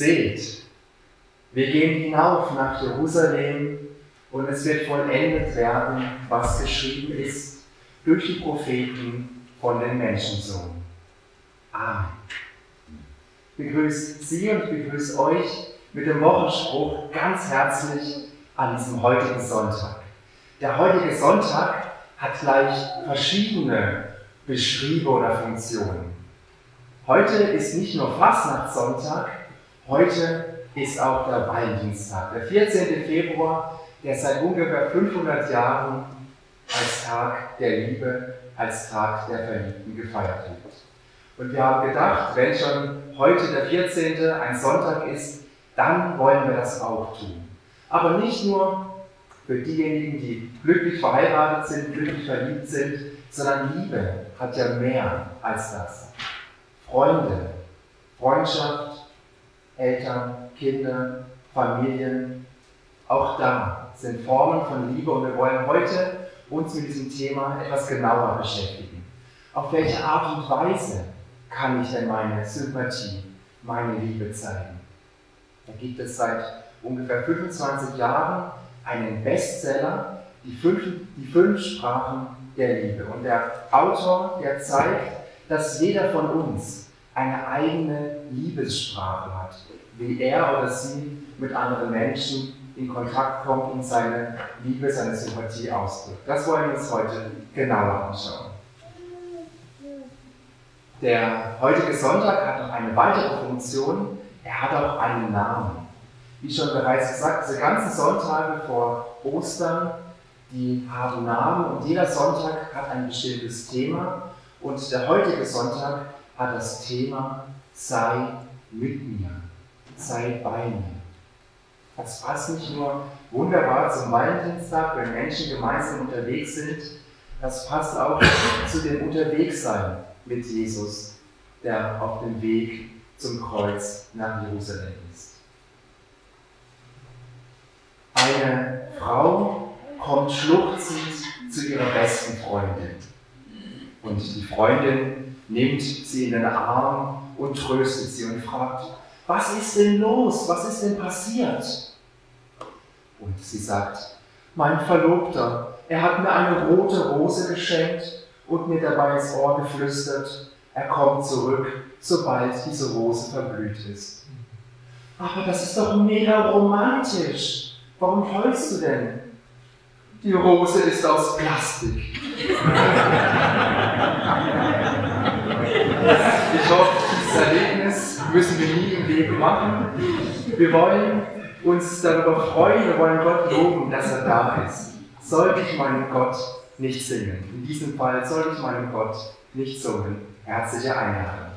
Seht, wir gehen hinauf nach Jerusalem und es wird vollendet werden, was geschrieben ist durch die Propheten von den Menschensohn. Amen. Ich begrüße Sie und ich begrüße euch mit dem Wochenspruch ganz herzlich an diesem heutigen Sonntag. Der heutige Sonntag hat gleich verschiedene Beschriebe oder Funktionen. Heute ist nicht nur Fastnachtssonntag, heute ist auch der Valentinstag, der 14. Februar, der seit ungefähr 500 Jahren als Tag der Liebe, als Tag der Verliebten gefeiert wird. Und wir haben gedacht, wenn schon heute der 14. ein Sonntag ist, dann wollen wir das auch tun. Aber nicht nur für diejenigen, die glücklich verheiratet sind, glücklich verliebt sind, sondern Liebe hat ja mehr als das. Freunde, Freundschaft, Eltern, Kinder, Familien, auch da sind Formen von Liebe und wir wollen heute uns mit diesem Thema etwas genauer beschäftigen. Auf welche Art und Weise kann ich denn meine Sympathie, meine Liebe zeigen? Da gibt es seit ungefähr 25 Jahren einen Bestseller, die fünf, die fünf Sprachen der Liebe. Und der Autor, der zeigt, dass jeder von uns eine eigene Liebessprache hat, wie er oder sie mit anderen Menschen in Kontakt kommt und seine Liebe, seine Sympathie ausdrückt. Das wollen wir uns heute genauer anschauen. Der heutige Sonntag hat noch eine weitere Funktion. Er hat auch einen Namen. Wie schon bereits gesagt, diese ganzen Sonntage vor Ostern, die haben Namen und jeder Sonntag hat ein bestimmtes Thema. Und der heutige Sonntag hat das Thema Sei mit mir, sei bei mir. Das passt nicht nur wunderbar zum Valentinstag, wenn Menschen gemeinsam unterwegs sind, das passt auch zu dem Unterwegssein mit Jesus, der auf dem Weg zum Kreuz nach Jerusalem ist. Eine Frau kommt schluchzend zu ihrer besten Freundin. Und die Freundin nimmt sie in den Arm und tröstet sie und fragt, was ist denn los? Was ist denn passiert? Und sie sagt, mein Verlobter, er hat mir eine rote Rose geschenkt und mir dabei ins Ohr geflüstert, er kommt zurück, sobald diese Rose verblüht ist. Aber das ist doch mega romantisch. Warum heulst du denn? Die Rose ist aus Plastik. ich hoffe, dieses Erlebnis müssen wir nie im Leben machen. Wir wollen uns darüber freuen, wir wollen Gott loben, dass er da ist. Sollte ich meinen Gott nicht singen? In diesem Fall sollte ich meinen Gott nicht singen. Herzliche Einladung.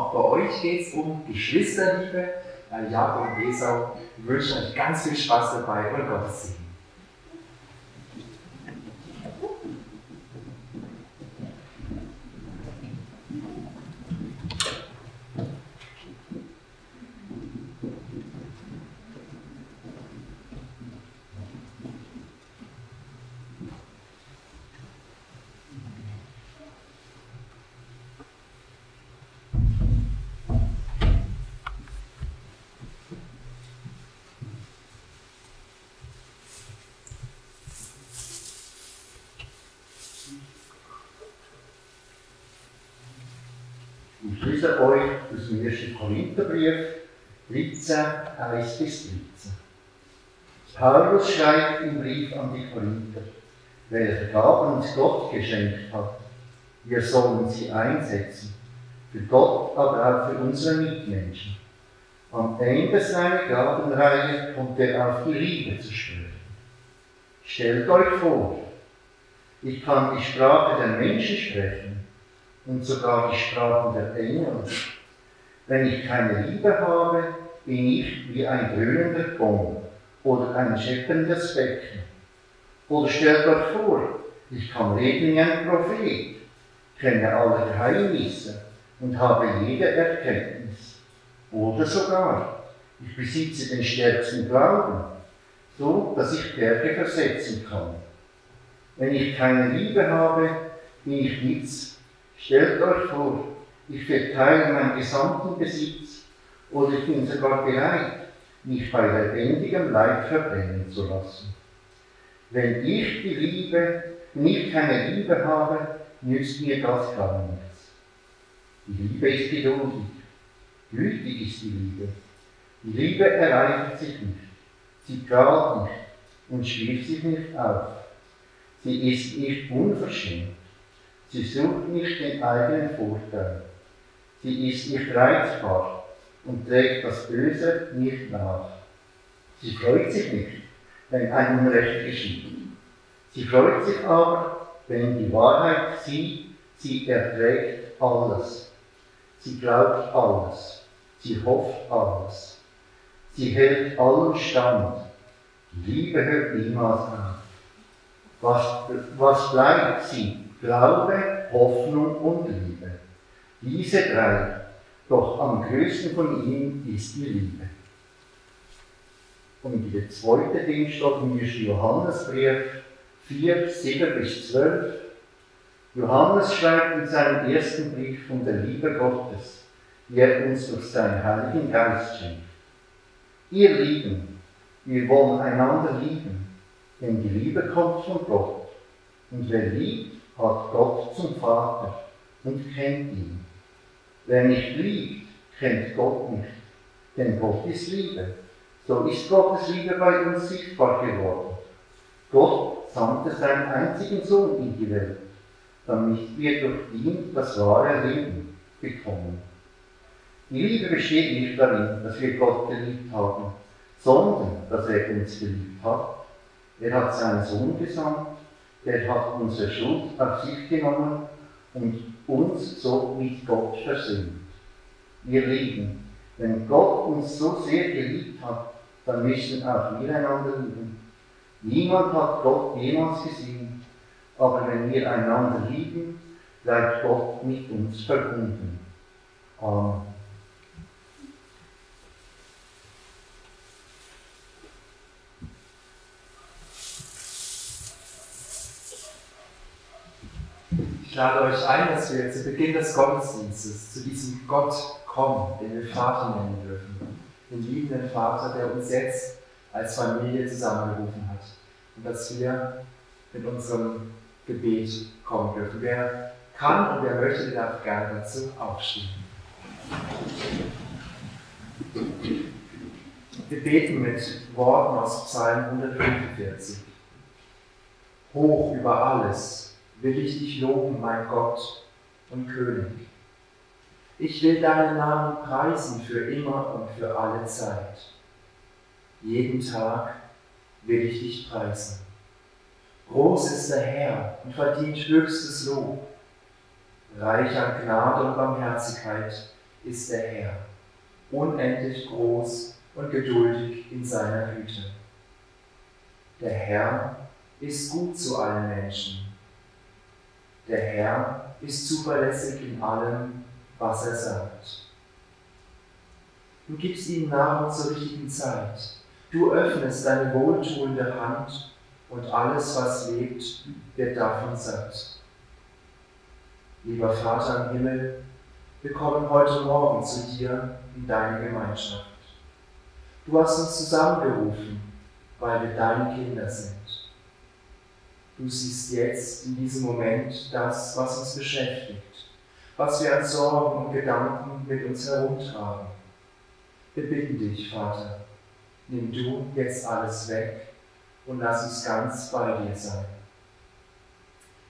Auch bei euch geht es um Geschwisterliebe. Jakob und Esau wünschen euch ganz viel Spaß dabei und Gottes Segen. Ich lese euch aus dem 1. Korintherbrief 13, 1 bis 13. Paulus schreibt im Brief an die Korinther, welche Gaben uns Gott geschenkt hat, wir sollen sie einsetzen, für Gott, aber auch für unsere Mitmenschen. Am Ende seiner Gabenreihe kommt er auf die Liebe zu sprechen. Stellt euch vor, ich kann die Sprache der Menschen sprechen und sogar die Sprachen der Engel. Wenn ich keine Liebe habe, bin ich wie ein dröhnender Gong oder ein scheppendes Becken. Oder stellt euch vor, ich kann reden wie ein Prophet, kenne alle Geheimnisse und habe jede Erkenntnis. Oder sogar, ich besitze den stärksten Glauben, so dass ich Berge versetzen kann. Wenn ich keine Liebe habe, bin ich nichts. Stellt euch vor, ich verteile meinen gesamten Besitz oder ich bin sogar bereit, mich bei lebendigem Leib verbrennen zu lassen. Wenn ich die Liebe, nicht keine Liebe habe, nützt mir das gar nichts. Die Liebe ist geduldig, gütig ist die Liebe. Die Liebe ereignet sich nicht, sie prahlt nicht und schwirrt sich nicht auf. Sie ist nicht unverschämt, sie sucht nicht den eigenen Vorteil. Sie ist nicht reizbar und trägt das Böse nicht nach. Sie freut sich nicht, wenn ein Unrecht geschieht. Sie freut sich aber, wenn die Wahrheit sieht, sie erträgt alles. Sie glaubt alles. Sie hofft alles. Sie hält allen stand. Die Liebe hört niemals auf. Was, was bleibt sie? Glaube, Hoffnung und Liebe. Diese drei, doch am größten von ihnen ist die Liebe. Und der zweite steht im Johannesbrief 4, 7 bis 12. Johannes schreibt in seinem ersten Brief von der Liebe Gottes, die er uns durch seinen Heiligen Geist schenkt. Ihr Lieben, wir wollen einander lieben, denn die Liebe kommt von Gott. Und wer liebt, hat Gott zum Vater und kennt ihn. Wer nicht liebt, kennt Gott nicht, denn Gott ist Liebe. So ist Gottes Liebe bei uns sichtbar geworden. Gott sandte seinen einzigen Sohn in die Welt, damit wir durch ihn das wahre Leben bekommen. Die Liebe besteht nicht darin, dass wir Gott geliebt haben, sondern dass er uns geliebt hat. Er hat seinen Sohn gesandt, der hat unsere Schuld auf sich genommen und uns so mit Gott versöhnt. Wir lieben. Wenn Gott uns so sehr geliebt hat, dann müssen auch wir einander lieben. Niemand hat Gott jemals gesehen, aber wenn wir einander lieben, bleibt Gott mit uns verbunden. Amen. Lade euch ein, dass wir zu Beginn des Gottesdienstes zu diesem Gott kommen, den wir Vater nennen dürfen. Den liebenden Vater, der uns jetzt als Familie zusammengerufen hat. Und dass wir mit unserem Gebet kommen dürfen. Wer kann und wer möchte, der darf gerne dazu aufstehen. Wir beten mit Worten aus Psalm 145. Hoch über alles will ich dich loben, mein Gott und König. Ich will deinen Namen preisen für immer und für alle Zeit. Jeden Tag will ich dich preisen. Groß ist der Herr und verdient höchstes Lob. reich an Gnade und Barmherzigkeit ist der Herr, unendlich groß und geduldig in seiner Güte. Der Herr ist gut zu allen Menschen. Der Herr ist zuverlässig in allem, was er sagt. Du gibst ihm Nahrung zur richtigen Zeit. Du öffnest deine wohltuende Hand und alles, was lebt, wird davon satt. Lieber Vater im Himmel, wir kommen heute Morgen zu dir in deine Gemeinschaft. Du hast uns zusammengerufen, weil wir deine Kinder sind. Du siehst jetzt in diesem Moment das, was uns beschäftigt, was wir an Sorgen und Gedanken mit uns herumtragen. Wir bitten dich, Vater, nimm du jetzt alles weg und lass uns ganz bei dir sein.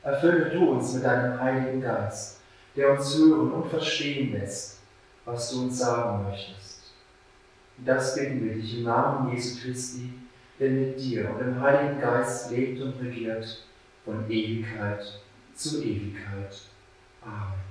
Erfülle du uns mit deinem Heiligen Geist, der uns hören und verstehen lässt, was du uns sagen möchtest. Und das bitten wir dich im Namen Jesu Christi, der mit dir und dem Heiligen Geist lebt und regiert von Ewigkeit zu Ewigkeit. Amen.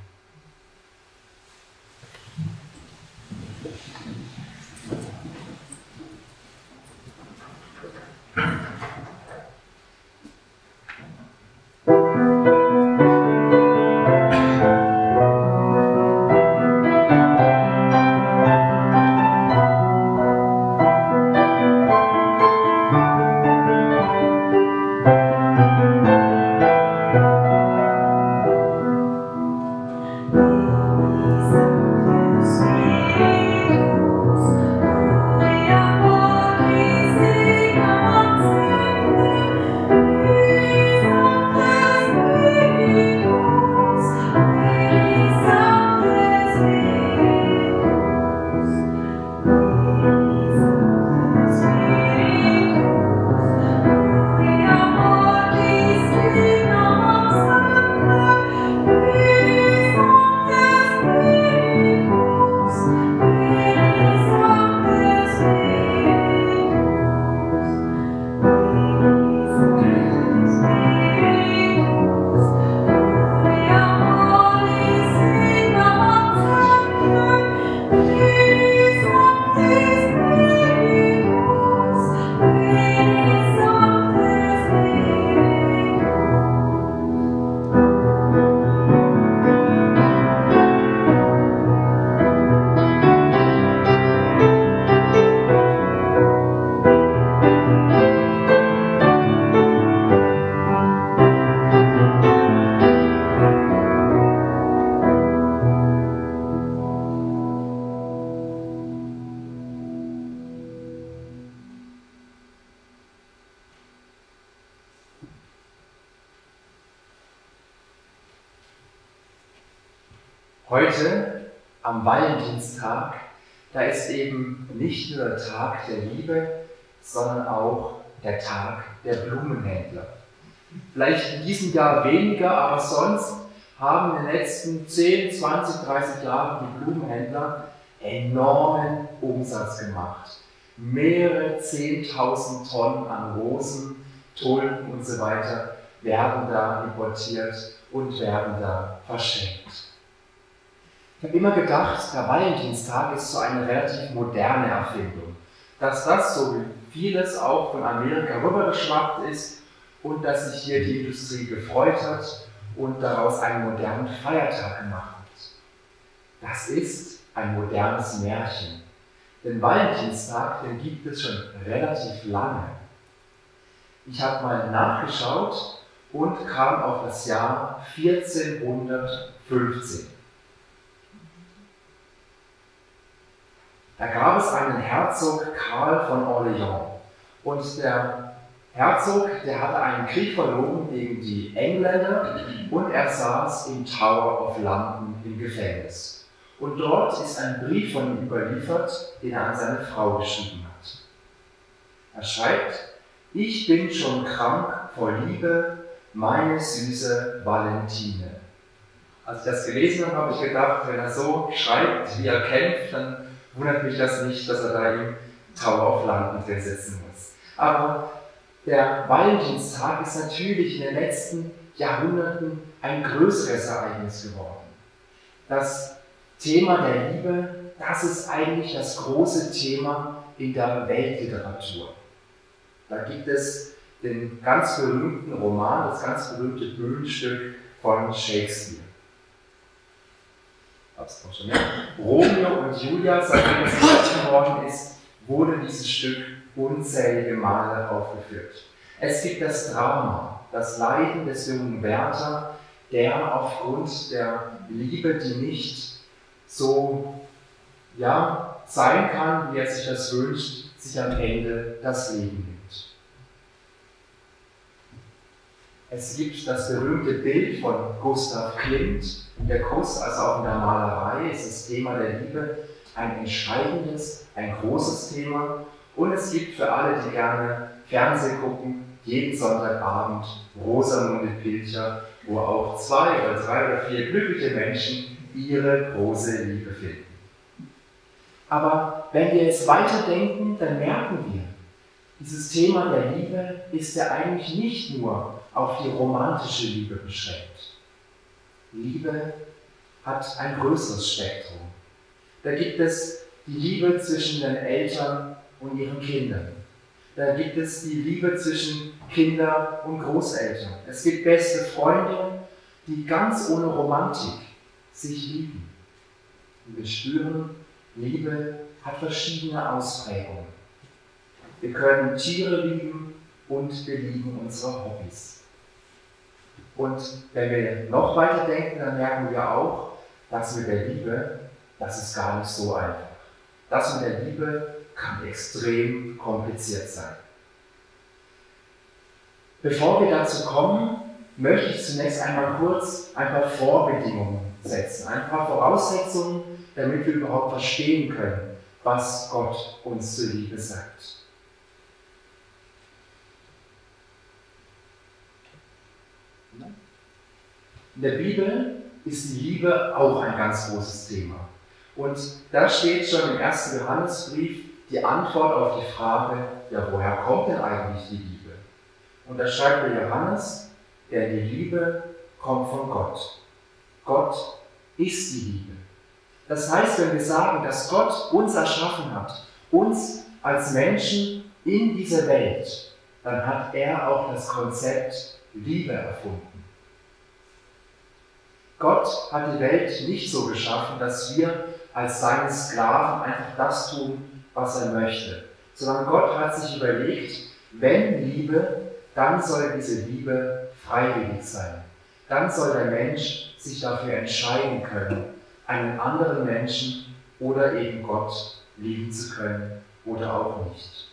Heute, am Valentinstag, da ist eben nicht nur der Tag der Liebe, sondern auch der Tag der Blumenhändler. Vielleicht in diesem Jahr weniger, aber sonst haben in den letzten 10, 20, 30 Jahren die Blumenhändler enormen Umsatz gemacht. Mehrere 10.000 Tonnen an Rosen, Tulpen und so weiter werden da importiert und werden da verschenkt. Ich habe immer gedacht, der Valentinstag ist so eine relativ moderne Erfindung. Dass das, so wie vieles auch von Amerika rübergeschwappt ist und dass sich hier die Industrie gefreut hat und daraus einen modernen Feiertag gemacht hat. Das ist ein modernes Märchen. Den Valentinstag, den gibt es schon relativ lange. Ich habe mal nachgeschaut und kam auf das Jahr 1415. Da gab es einen Herzog Karl von Orléans. Und der Herzog, der hatte einen Krieg verloren gegen die Engländer und er saß im Tower of London im Gefängnis. Und dort ist ein Brief von ihm überliefert, den er an seine Frau geschrieben hat. Er schreibt, ich bin schon krank vor Liebe, meine süße Valentine. Als ich das gelesen habe, habe ich gedacht, wenn er so schreibt, wie er kämpft, dann wundert mich das nicht, dass er da Tower of London drin sitzen muss. Aber der Valentinstag ist natürlich in den letzten Jahrhunderten ein größeres Ereignis geworden. Das Thema der Liebe, das ist eigentlich das große Thema in der Weltliteratur. Da gibt es den ganz berühmten Roman, das ganz berühmte Bühnenstück von Shakespeare. Schon mehr. Romeo und Julia, seitdem es geschrieben worden ist, wurde dieses Stück unzählige Male aufgeführt. Es gibt das Drama, das Leiden des jungen Werther, der aufgrund der Liebe, die nicht so ja, sein kann, wie er sich das wünscht, sich am Ende das Leben nimmt. Es gibt das berühmte Bild von Gustav Klimt. Der Kuss, also auch in der Malerei, ist das Thema der Liebe ein entscheidendes, ein großes Thema. Und es gibt für alle, die gerne Fernsehen gucken, jeden Sonntagabend Rosamunde Pilcher, wo auch zwei oder drei oder vier glückliche Menschen ihre große Liebe finden. Aber wenn wir jetzt weiterdenken, dann merken wir, dieses Thema der Liebe ist ja eigentlich nicht nur auf die romantische Liebe beschränkt. Liebe hat ein größeres Spektrum. Da gibt es die Liebe zwischen den Eltern und ihren Kindern. Da gibt es die Liebe zwischen Kinder und Großeltern. Es gibt beste Freunde, die ganz ohne Romantik sich lieben. Und wir spüren, Liebe hat verschiedene Ausprägungen. Wir können Tiere lieben und wir lieben unsere Hobbys. Und wenn wir noch weiter denken, dann merken wir auch, dass mit der Liebe, das ist gar nicht so einfach. Das mit der Liebe kann extrem kompliziert sein. Bevor wir dazu kommen, möchte ich zunächst einmal kurz ein paar Vorbedingungen setzen, ein paar Voraussetzungen, damit wir überhaupt verstehen können, was Gott uns zur Liebe sagt. In der Bibel ist die Liebe auch ein ganz großes Thema. Und da steht schon im ersten Johannesbrief die Antwort auf die Frage, ja, woher kommt denn eigentlich die Liebe? Und da schreibt der Johannes, denn die Liebe kommt von Gott. Gott ist die Liebe. Das heißt, wenn wir sagen, dass Gott uns erschaffen hat, uns als Menschen in dieser Welt, dann hat er auch das Konzept Liebe erfunden. Gott hat die Welt nicht so geschaffen, dass wir als seine Sklaven einfach das tun, was er möchte, sondern Gott hat sich überlegt, wenn Liebe, dann soll diese Liebe freiwillig sein. Dann soll der Mensch sich dafür entscheiden können, einen anderen Menschen oder eben Gott lieben zu können oder auch nicht.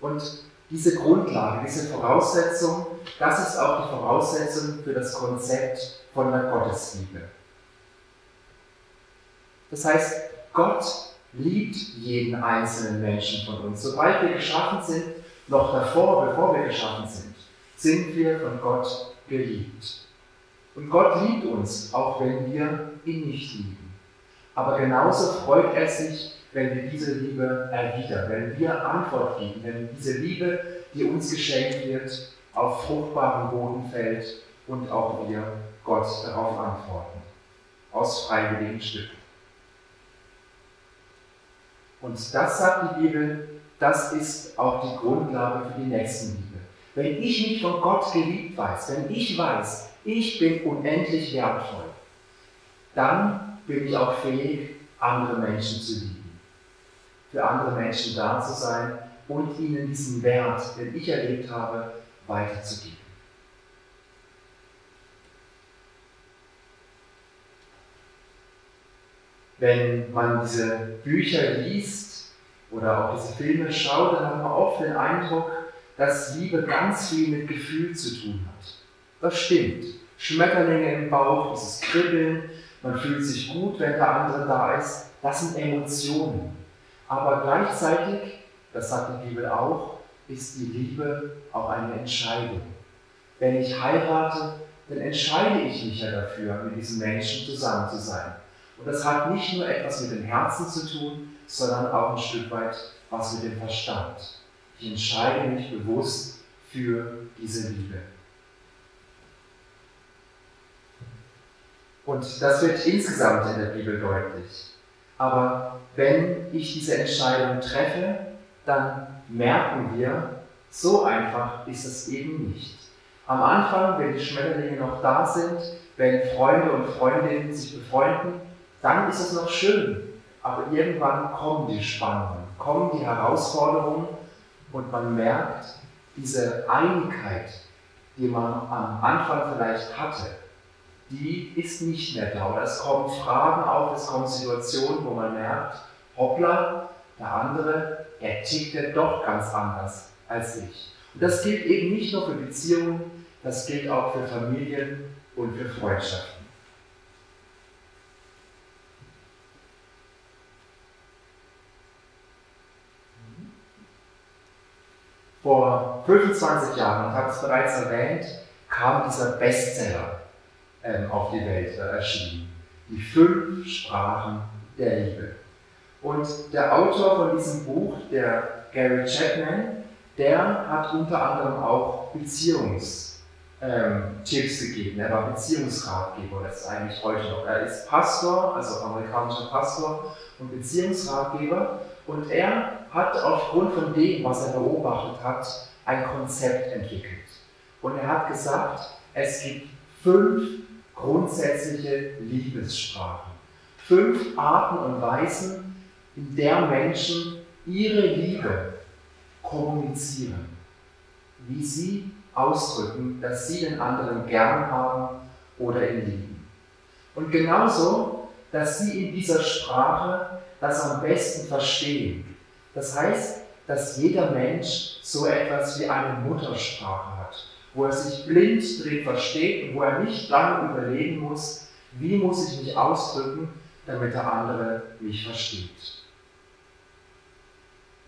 Und diese Grundlage, diese Voraussetzung, das ist auch die Voraussetzung für das Konzept von der Gottesliebe. Das heißt, Gott liebt jeden einzelnen Menschen von uns. Sobald wir geschaffen sind, noch davor, bevor wir geschaffen sind, sind wir von Gott geliebt. Und Gott liebt uns, auch wenn wir ihn nicht lieben. Aber genauso freut er sich, wenn wir diese Liebe erwidern, wenn wir Antwort geben, wenn diese Liebe, die uns geschenkt wird, auf fruchtbaren Boden fällt und auch wir Gott darauf antworten. Aus freiwilligen Stücken. Und das sagt die Bibel, das ist auch die Grundlage für die Nächstenliebe. Wenn ich mich von Gott geliebt weiß, wenn ich weiß, ich bin unendlich wertvoll, dann bin ich auch fähig, andere Menschen zu lieben für andere Menschen da zu sein und ihnen diesen Wert, den ich erlebt habe, weiterzugeben. Wenn man diese Bücher liest oder auch diese Filme schaut, dann hat man oft den Eindruck, dass Liebe ganz viel mit Gefühl zu tun hat. Das stimmt. Schmetterlinge im Bauch, dieses Kribbeln, man fühlt sich gut, wenn der andere da ist, das sind Emotionen aber gleichzeitig, das sagt die Bibel auch, ist die Liebe auch eine Entscheidung. Wenn ich heirate, dann entscheide ich mich ja dafür, mit diesem Menschen zusammen zu sein. Und das hat nicht nur etwas mit dem Herzen zu tun, sondern auch ein Stück weit was mit dem Verstand. Ich entscheide mich bewusst für diese Liebe. Und das wird insgesamt in der Bibel deutlich. Aber wenn ich diese Entscheidung treffe, dann merken wir, so einfach ist es eben nicht. Am Anfang, wenn die Schmetterlinge noch da sind, wenn Freunde und Freundinnen sich befreunden, dann ist es noch schön. Aber irgendwann kommen die Spannungen, kommen die Herausforderungen und man merkt, diese Einigkeit, die man am Anfang vielleicht hatte, die ist nicht mehr da. Oder es kommen Fragen auf, es kommen Situationen, wo man merkt, hoppla, der andere, er tickt ja doch ganz anders als ich. Und das gilt eben nicht nur für Beziehungen, das gilt auch für Familien und für Freundschaften. Vor 25 Jahren, ich habe es bereits erwähnt, kam dieser Bestseller auf die Welt erschienen. Die fünf Sprachen der Liebe. Und der Autor von diesem Buch, der Gary Chapman, der hat unter anderem auch Beziehungstipps ähm, gegeben. Er war Beziehungsratgeber, das ist eigentlich heute noch. Er ist Pastor, also amerikanischer Pastor und Beziehungsratgeber. Und er hat aufgrund von dem, was er beobachtet hat, ein Konzept entwickelt. Und er hat gesagt, es gibt fünf grundsätzliche Liebessprachen. Fünf Arten und Weisen, in der Menschen ihre Liebe kommunizieren. Wie sie ausdrücken, dass sie den anderen gern haben oder ihn lieben. Und genauso, dass sie in dieser Sprache das am besten verstehen. Das heißt, dass jeder Mensch so etwas wie eine Muttersprache hat, wo er sich blind drin versteht und wo er nicht lange überlegen muss, wie muss ich mich ausdrücken, damit der andere mich versteht.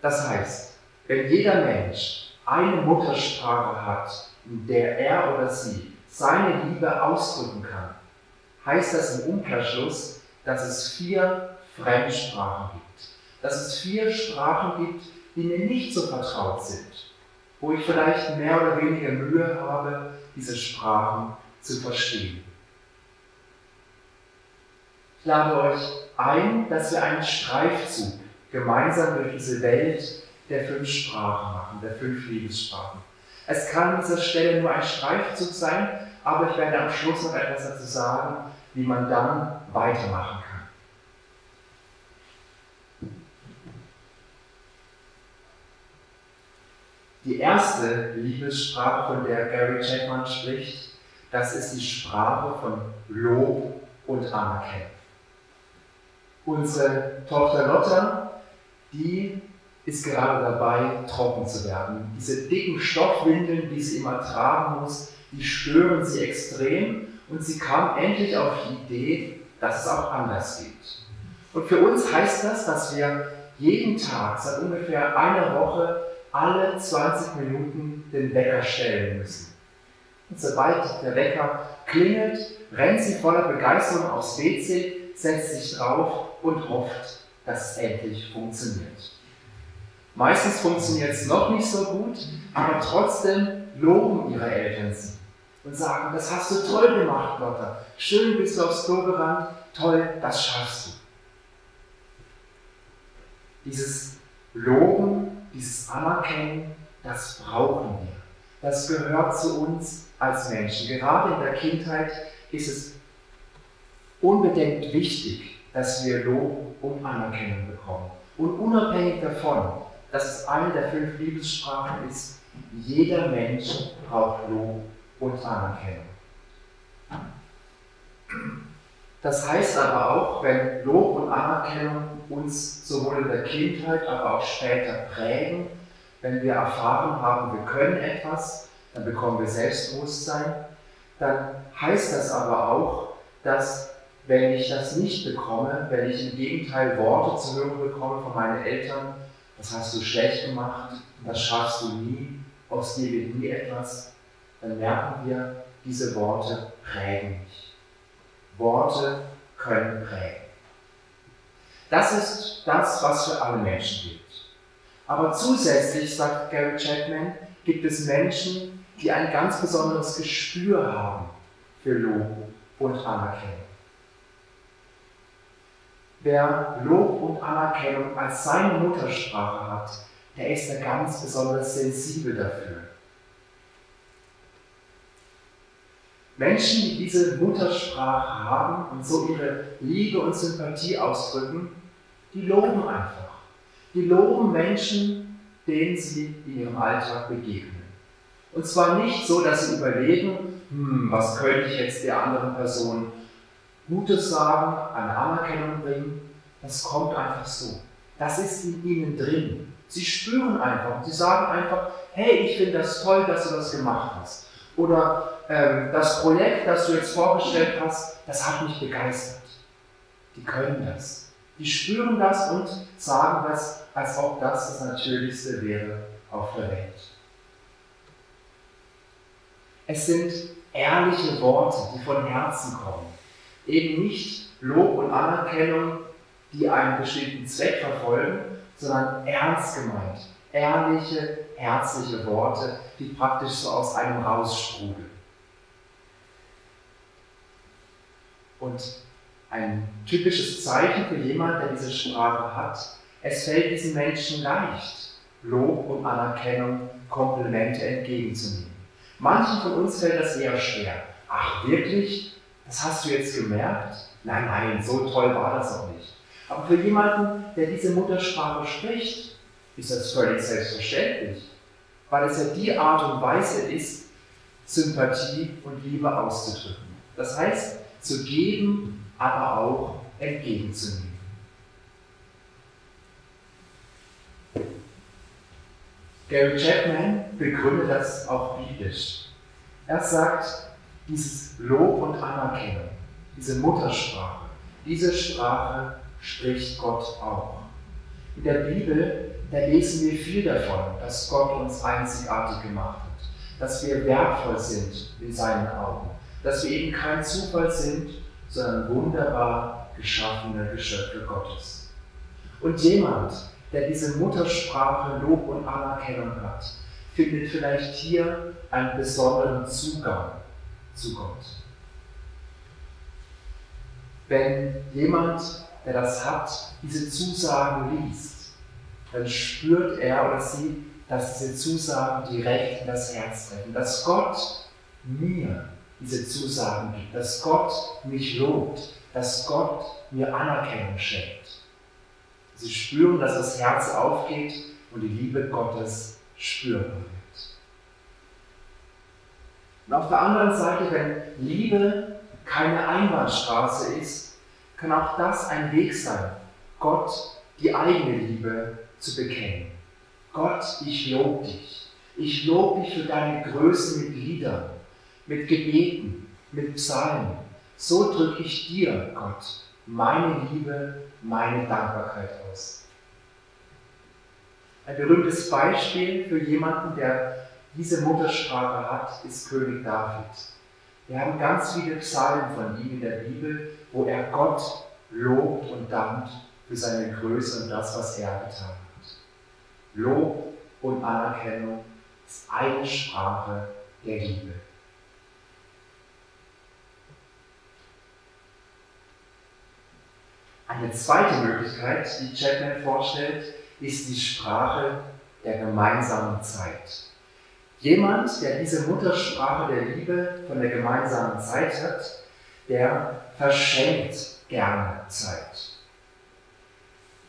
Das heißt, wenn jeder Mensch eine Muttersprache hat, in der er oder sie seine Liebe ausdrücken kann, heißt das im Umkehrschluss, dass es vier Fremdsprachen gibt. Dass es vier Sprachen gibt, die mir nicht so vertraut sind, wo ich vielleicht mehr oder weniger Mühe habe, diese Sprachen zu verstehen. Ich lade euch ein, dass wir einen Streifzug gemeinsam durch diese Welt der fünf Sprachen machen, der fünf Liebessprachen. Es kann an dieser Stelle nur ein Streifzug sein, aber ich werde am Schluss noch etwas dazu sagen, wie man dann weitermachen kann. Die erste Liebessprache, von der Gary Chapman spricht, das ist die Sprache von Lob und Anerkennung. Unsere Tochter Lotta, die ist gerade dabei, trocken zu werden. Diese dicken Stoffwindeln, die sie immer tragen muss, die stören sie extrem und sie kam endlich auf die Idee, dass es auch anders geht. Und für uns heißt das, dass wir jeden Tag seit ungefähr einer Woche alle 20 Minuten den Wecker stellen müssen. Und sobald der Wecker klingelt, rennt sie voller Begeisterung aufs WC, setzt sich drauf und hofft, dass es endlich funktioniert. Meistens funktioniert es noch nicht so gut, aber trotzdem loben ihre Eltern sie und sagen, das hast du toll gemacht, Lotta. Schön bist du aufs Klo gerannt, toll, das schaffst du. Dieses Loben, dieses Anerkennen, das brauchen wir. Das gehört zu uns als Menschen. Gerade in der Kindheit ist es unbedingt wichtig, dass wir Lob und Anerkennung bekommen. Und unabhängig davon, dass es eine der fünf Liebessprachen ist, jeder Mensch braucht Lob und Anerkennung. Das heißt aber auch, wenn Lob und Anerkennung uns sowohl in der Kindheit, aber auch später prägen, wenn wir erfahren haben, wir können etwas, dann bekommen wir Selbstbewusstsein, dann heißt das aber auch, dass wenn ich das nicht bekomme, wenn ich im Gegenteil Worte zu hören bekomme von meinen Eltern, das hast du schlecht gemacht, das schaffst du nie, aus dir wird nie etwas, dann merken wir, diese Worte prägen mich. Worte können prägen. Das ist das, was für alle Menschen gilt. Aber zusätzlich, sagt Gary Chapman, gibt es Menschen, die ein ganz besonderes Gespür haben für Lob und Anerkennung. wer Lob und Anerkennung als seine Muttersprache hat, der ist da ganz besonders sensibel dafür. Menschen, die diese Muttersprache haben und so ihre Liebe und Sympathie ausdrücken, die loben einfach. Die loben Menschen, denen sie in ihrem Alltag begegnen. Und zwar nicht so, dass sie überlegen, hm, was könnte ich jetzt der anderen Person Gutes sagen, eine Anerkennung bringen. Das kommt einfach so. Das ist in ihnen drin. Sie spüren einfach, sie sagen einfach, hey, ich finde das toll, dass du das gemacht hast. Oder ähm, das Projekt, das du jetzt vorgestellt hast, das hat mich begeistert. Die können das. Die spüren das und sagen das, als ob das das Natürlichste wäre auf der Welt. Es sind ehrliche Worte, die von Herzen kommen. Eben nicht Lob und Anerkennung, die einen bestimmten Zweck verfolgen, sondern ernst gemeint, ehrliche, herzliche Worte, die praktisch so aus einem raussprudeln. Und ein typisches Zeichen für jemanden, der diese Sprache hat, es fällt diesen Menschen leicht, Lob und Anerkennung, Komplimente entgegenzunehmen. Manchen von uns fällt das eher schwer. Ach, wirklich? Das hast du jetzt gemerkt? Nein, nein, so toll war das auch nicht. Aber für jemanden, der diese Muttersprache spricht, ist das völlig selbstverständlich, weil es ja die Art und Weise ist, Sympathie und Liebe auszudrücken. Das heißt, zu geben, aber auch entgegenzunehmen. Gary Chapman begründet das auch biblisch. Er sagt, dieses Lob und Anerkennung, diese Muttersprache, diese Sprache spricht Gott auch. In der Bibel, da lesen wir viel davon, dass Gott uns einzigartig gemacht hat, dass wir wertvoll sind in seinen Augen, dass wir eben kein Zufall sind, sondern wunderbar geschaffene Geschöpfe Gottes. Und jemand, der diese Muttersprache Lob und Anerkennung hat, findet vielleicht hier einen besonderen Zugang zu Gott. Wenn jemand, der das hat, diese Zusagen liest, dann spürt er oder sie, dass diese Zusagen direkt in das Herz treffen, dass Gott mir diese Zusagen gibt, dass Gott mich lobt, dass Gott mir Anerkennung schenkt. Sie spüren, dass das Herz aufgeht und die Liebe Gottes spürbar wird. Und auf der anderen Seite, wenn Liebe keine Einbahnstraße ist, kann auch das ein Weg sein, Gott die eigene Liebe zu bekennen. Gott, ich lobe dich. Ich lobe dich für deine Größe mit Liedern, mit Gebeten, mit Psalmen. So drücke ich dir, Gott, meine Liebe, meine Dankbarkeit aus. Ein berühmtes Beispiel für jemanden, der diese Muttersprache hat, ist König David. Wir haben ganz viele Psalmen von ihm in der Bibel, wo er Gott lobt und dankt für seine Größe und das, was er getan hat. Lob und Anerkennung ist eine Sprache der Liebe. Eine zweite Möglichkeit, die Chapman vorstellt, ist die Sprache der gemeinsamen Zeit. Jemand, der diese Muttersprache der Liebe von der gemeinsamen Zeit hat, der verschenkt gerne Zeit.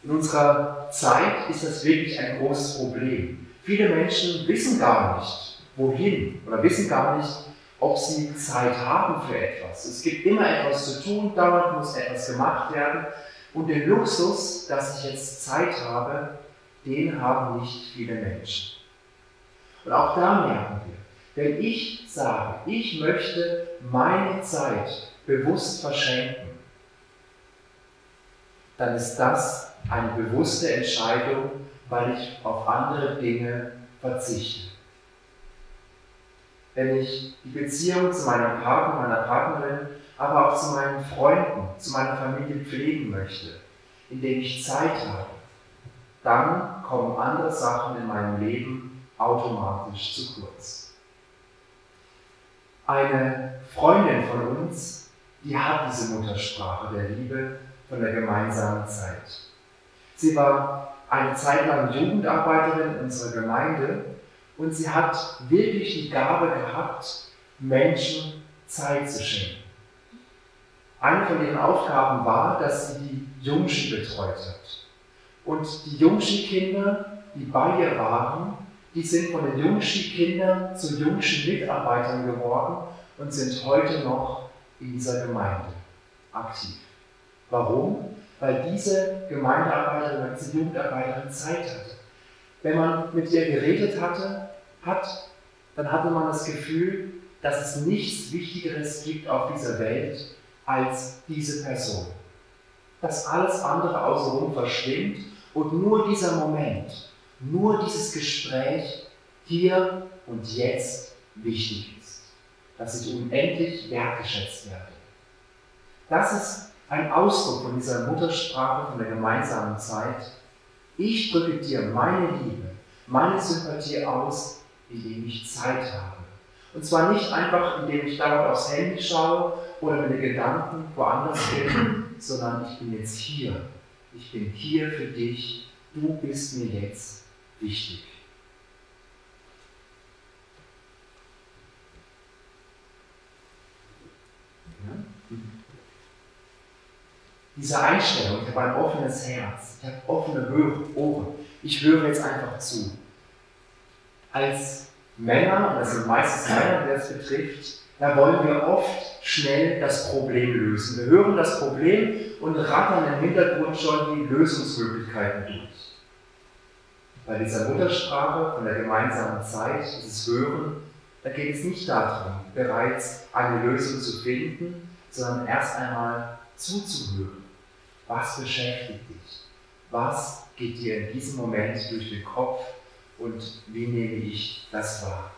In unserer Zeit ist das wirklich ein großes Problem. Viele Menschen wissen gar nicht, wohin oder wissen gar nicht, ob sie Zeit haben für etwas. Es gibt immer etwas zu tun, dauernd muss etwas gemacht werden. Und den Luxus, dass ich jetzt Zeit habe, den haben nicht viele Menschen. Und auch da merken wir, wenn ich sage, ich möchte meine Zeit bewusst verschenken, dann ist das eine bewusste Entscheidung, weil ich auf andere Dinge verzichte. Wenn ich die Beziehung zu meinem Partner, meiner Partnerin, aber auch zu meinen Freunden, zu meiner Familie pflegen möchte, indem ich Zeit habe, dann kommen andere Sachen in meinem Leben automatisch zu kurz. Eine Freundin von uns, die hat diese Muttersprache der Liebe von der gemeinsamen Zeit. Sie war eine Zeit lang Jugendarbeiterin in unserer Gemeinde und sie hat wirklich die Gabe gehabt, Menschen Zeit zu schenken. Eine von ihren Aufgaben war, dass sie die Jungschen betreut hat. Und die Jungschen-Kinder, die bei ihr waren, die sind von den Jungschen-Kindern zu Jungschen-Mitarbeitern geworden und sind heute noch in dieser Gemeinde aktiv. Warum? Weil diese Gemeindearbeiterin, diese Jugendarbeiterin Zeit hatte. Wenn man mit ihr geredet hatte, hat, dann hatte man das Gefühl, dass es nichts Wichtigeres gibt auf dieser Welt als diese Person. Dass alles andere außenrum verschwimmt und nur dieser Moment, nur dieses Gespräch hier und jetzt wichtig ist. Dass ich unendlich wertgeschätzt werde. Das ist ein Ausdruck von dieser Muttersprache, von der gemeinsamen Zeit. Ich drücke dir meine Liebe, meine Sympathie aus, indem ich Zeit habe. Und zwar nicht einfach, indem ich dauernd aufs Handy schaue oder meine Gedanken woanders bin, sondern ich bin jetzt hier. Ich bin hier für dich. Du bist mir jetzt wichtig. Diese Einstellung, ich habe ein offenes Herz, ich habe offene Ohren, ich höre jetzt einfach zu. Als Männer, und das sind meistens Männer, die das betrifft, da wollen wir oft schnell das Problem lösen. Wir hören das Problem und rattern im Hintergrund schon die Lösungsmöglichkeiten durch. Bei dieser Muttersprache von der gemeinsamen Zeit, dieses Hören, da geht es nicht darum, bereits eine Lösung zu finden, sondern erst einmal zuzuhören. Was beschäftigt dich? Was geht dir in diesem Moment durch den Kopf und wie nehme ich das wahr?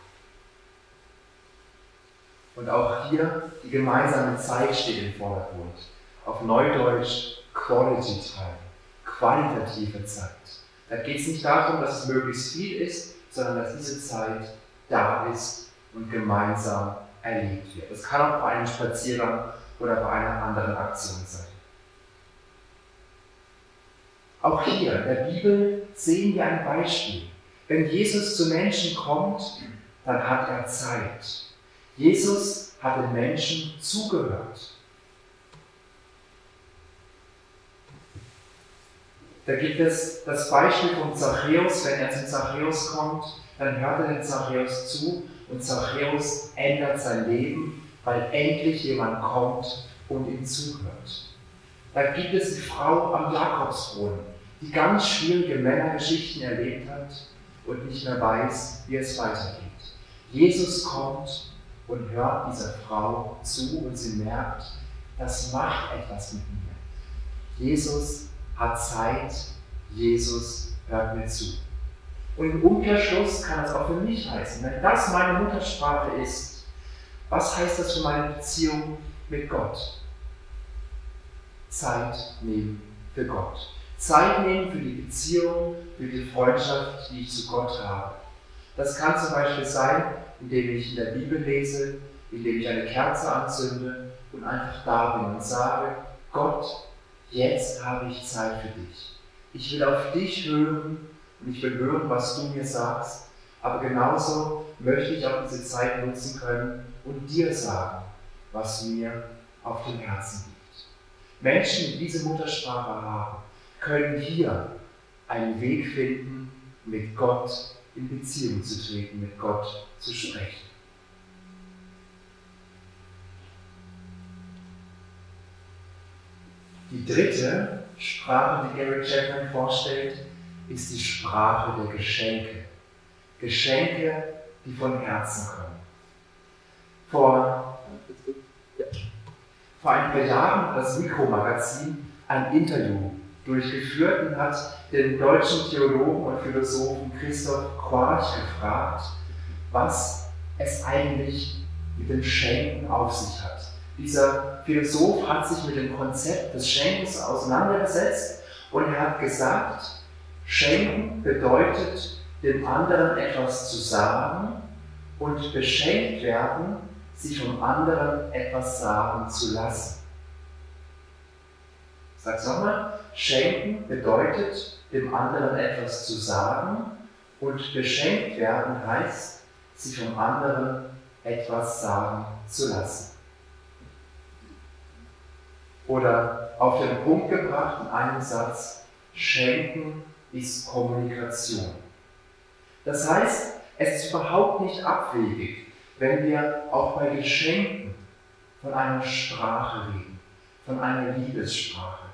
Und auch hier die gemeinsame Zeit steht im Vordergrund. Auf Neudeutsch Quality Time, qualitative Zeit. Da geht es nicht darum, dass es möglichst viel ist, sondern dass diese Zeit da ist und gemeinsam erlebt wird. Das kann auch bei einem Spaziergang oder bei einer anderen Aktion sein. Auch hier in der Bibel sehen wir ein Beispiel. Wenn Jesus zu Menschen kommt, dann hat er Zeit. Jesus hat den Menschen zugehört. Da gibt es das Beispiel von Zachäus, wenn er zu Zachäus kommt, dann hört er den Zachäus zu und Zachäus ändert sein Leben, weil endlich jemand kommt und ihm zuhört. Da gibt es die Frau am Jakobsbrunnen, die ganz schwierige Männergeschichten erlebt hat und nicht mehr weiß, wie es weitergeht. Jesus kommt und hört dieser Frau zu und sie merkt, das macht etwas mit mir. Jesus hat Zeit, Jesus hört mir zu. Und im Umkehrschluss kann das auch für mich heißen, wenn das meine Muttersprache ist, was heißt das für meine Beziehung mit Gott? Zeit nehmen für Gott. Zeit nehmen für die Beziehung, für die Freundschaft, die ich zu Gott habe. Das kann zum Beispiel sein, indem ich in der Bibel lese, indem ich eine Kerze anzünde und einfach da bin und sage, Gott, jetzt habe ich Zeit für dich. Ich will auf dich hören und ich will hören, was du mir sagst, aber genauso möchte ich auch diese Zeit nutzen können und dir sagen, was mir auf dem Herzen liegt. Menschen, die diese Muttersprache haben, können hier einen Weg finden, mit Gott in Beziehung zu treten, mit Gott zu sprechen. Die dritte Sprache, die Gary Chapman vorstellt, ist die Sprache der Geschenke. Geschenke, die von Herzen kommen. Vor, vor ein paar Jahren hat das Mikromagazin ein Interview durchgeführt und hat den deutschen Theologen und Philosophen Christoph Quarch gefragt, was es eigentlich mit dem Schenken auf sich hat. Dieser Philosoph hat sich mit dem Konzept des Schenkens auseinandergesetzt und er hat gesagt, Schenken bedeutet, dem anderen etwas zu sagen und beschenkt werden, sich vom anderen etwas sagen zu lassen. Sag mal, schenken bedeutet, dem anderen etwas zu sagen und beschenkt werden heißt, sich vom anderen etwas sagen zu lassen. Oder auf den Punkt gebracht in einem Satz, schenken ist Kommunikation. Das heißt, es ist überhaupt nicht abwegig, wenn wir auch bei Geschenken von einer Sprache reden, von einer Liebessprache.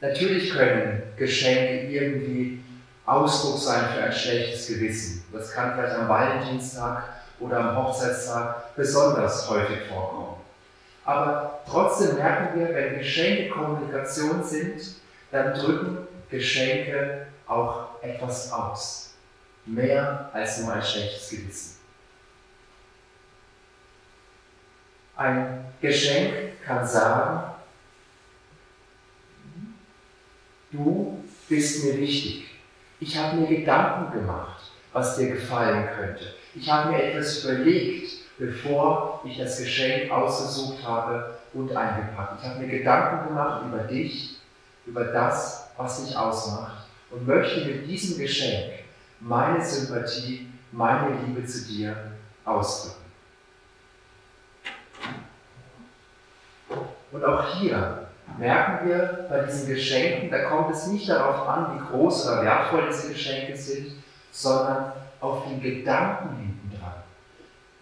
Natürlich können Geschenke irgendwie Ausdruck sein für ein schlechtes Gewissen. Das kann vielleicht am Valentinstag oder am Hochzeitstag besonders häufig vorkommen. Aber trotzdem merken wir, wenn Geschenke Kommunikation sind, dann drücken Geschenke auch etwas aus. Mehr als nur ein schlechtes Gewissen. Ein Geschenk kann sagen, du bist mir wichtig. Ich habe mir Gedanken gemacht, was dir gefallen könnte. Ich habe mir etwas überlegt, bevor ich das Geschenk ausgesucht habe und eingepackt. Ich habe mir Gedanken gemacht über dich, über das, was dich ausmacht und möchte mit diesem Geschenk meine Sympathie, meine Liebe zu dir ausdrücken. Und auch hier merken wir bei diesen Geschenken, da kommt es nicht darauf an, wie groß oder wertvoll diese Geschenke sind, sondern auf den Gedanken hinten dran.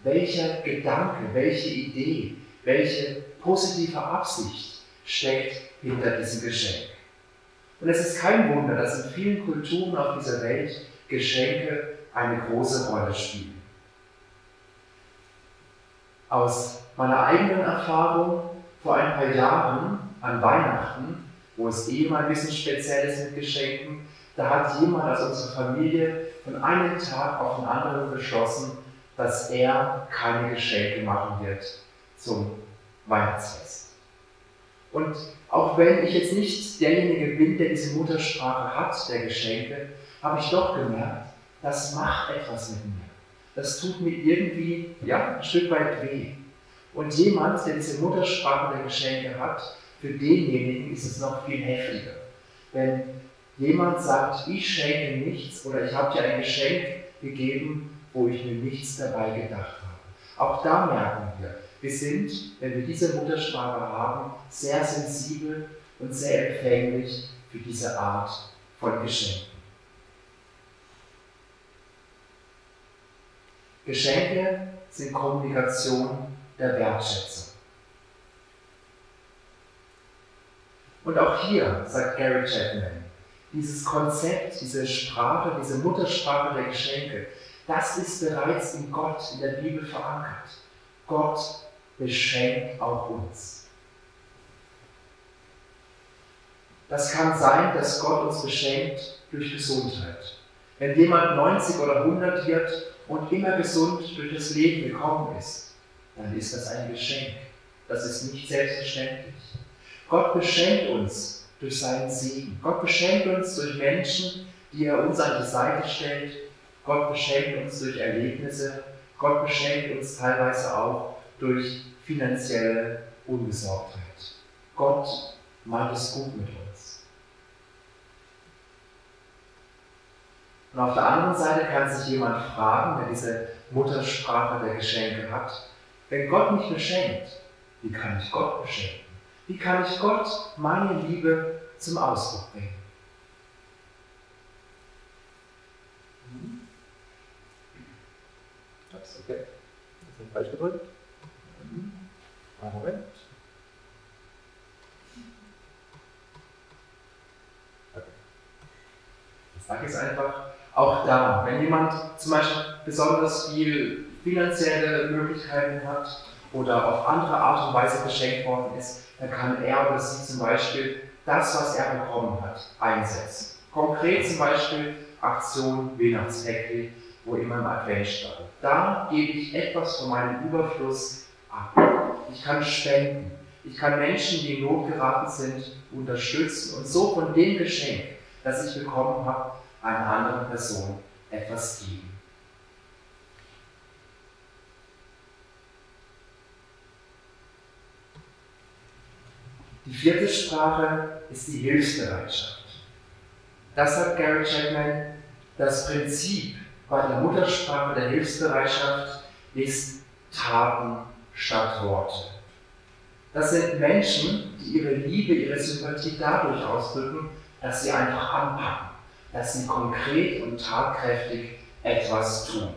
Welcher Gedanke, welche Idee, welche positive Absicht steckt hinter diesem Geschenk? Und es ist kein Wunder, dass in vielen Kulturen auf dieser Welt Geschenke eine große Rolle spielen. Aus meiner eigenen Erfahrung vor ein paar Jahren an Weihnachten, wo es eh mal ein bisschen speziell ist mit Geschenken, da hat jemand aus unserer Familie von einem Tag auf den anderen beschlossen, dass er keine Geschenke machen wird zum Weihnachtsfest. Und auch wenn ich jetzt nicht derjenige bin, der diese Muttersprache hat, der Geschenke, habe ich doch gemerkt, das macht etwas mit mir. Das tut mir irgendwie ja, ein Stück weit weh. Und jemand, der diese Muttersprache der Geschenke hat, für denjenigen ist es noch viel heftiger. Wenn jemand sagt, ich schenke nichts oder ich habe dir ein Geschenk gegeben, wo ich mir nichts dabei gedacht habe. Auch da merken wir, wir sind, wenn wir diese Muttersprache haben, sehr sensibel und sehr empfänglich für diese Art von Geschenken. Geschenke sind Kommunikation der Wertschätzung. Und auch hier, sagt Gary Chapman, dieses Konzept, diese Sprache, diese Muttersprache der Geschenke, das ist bereits in Gott, in der Bibel verankert. Gott beschenkt auch uns. Das kann sein, dass Gott uns beschenkt durch Gesundheit. Wenn jemand 90 oder 100 wird und immer gesund durch das Leben gekommen ist, dann ist das ein Geschenk. Das ist nicht selbstverständlich. Gott beschenkt uns durch seinen Segen. Gott beschenkt uns durch Menschen, die er uns an die Seite stellt. Gott beschenkt uns durch Erlebnisse. Gott beschenkt uns teilweise auch durch finanzielle Unbesorgtheit. Gott meint es gut mit uns. Und auf der anderen Seite kann sich jemand fragen, der diese Muttersprache der Geschenke hat, wenn Gott mich beschenkt, wie kann ich Gott beschenken? Wie kann ich Gott meine Liebe zum Ausdruck bringen? Ups, okay. Das ist falsch gedrückt. Moment. Okay. Ich sage es einfach, auch da, wenn jemand zum Beispiel besonders viel finanzielle Möglichkeiten hat oder auf andere Art und Weise beschenkt worden ist, dann kann er oder sie zum Beispiel das, was er bekommen hat, einsetzen. Konkret zum Beispiel Aktion Weihnachtspäckchen, wo immer im Advent stand. Da gebe ich etwas von meinem Überfluss ab. Ich kann spenden. Ich kann Menschen, die in Not geraten sind, unterstützen und so von dem Geschenk, das ich bekommen habe, einer anderen Person etwas geben. Die vierte Sprache ist die Hilfsbereitschaft. Das sagt Gary Chapman, das Prinzip bei der Muttersprache der Hilfsbereitschaft ist Taten statt Worte. Das sind Menschen, die ihre Liebe, ihre Sympathie dadurch ausdrücken, dass sie einfach anpacken, dass sie konkret und tatkräftig etwas tun.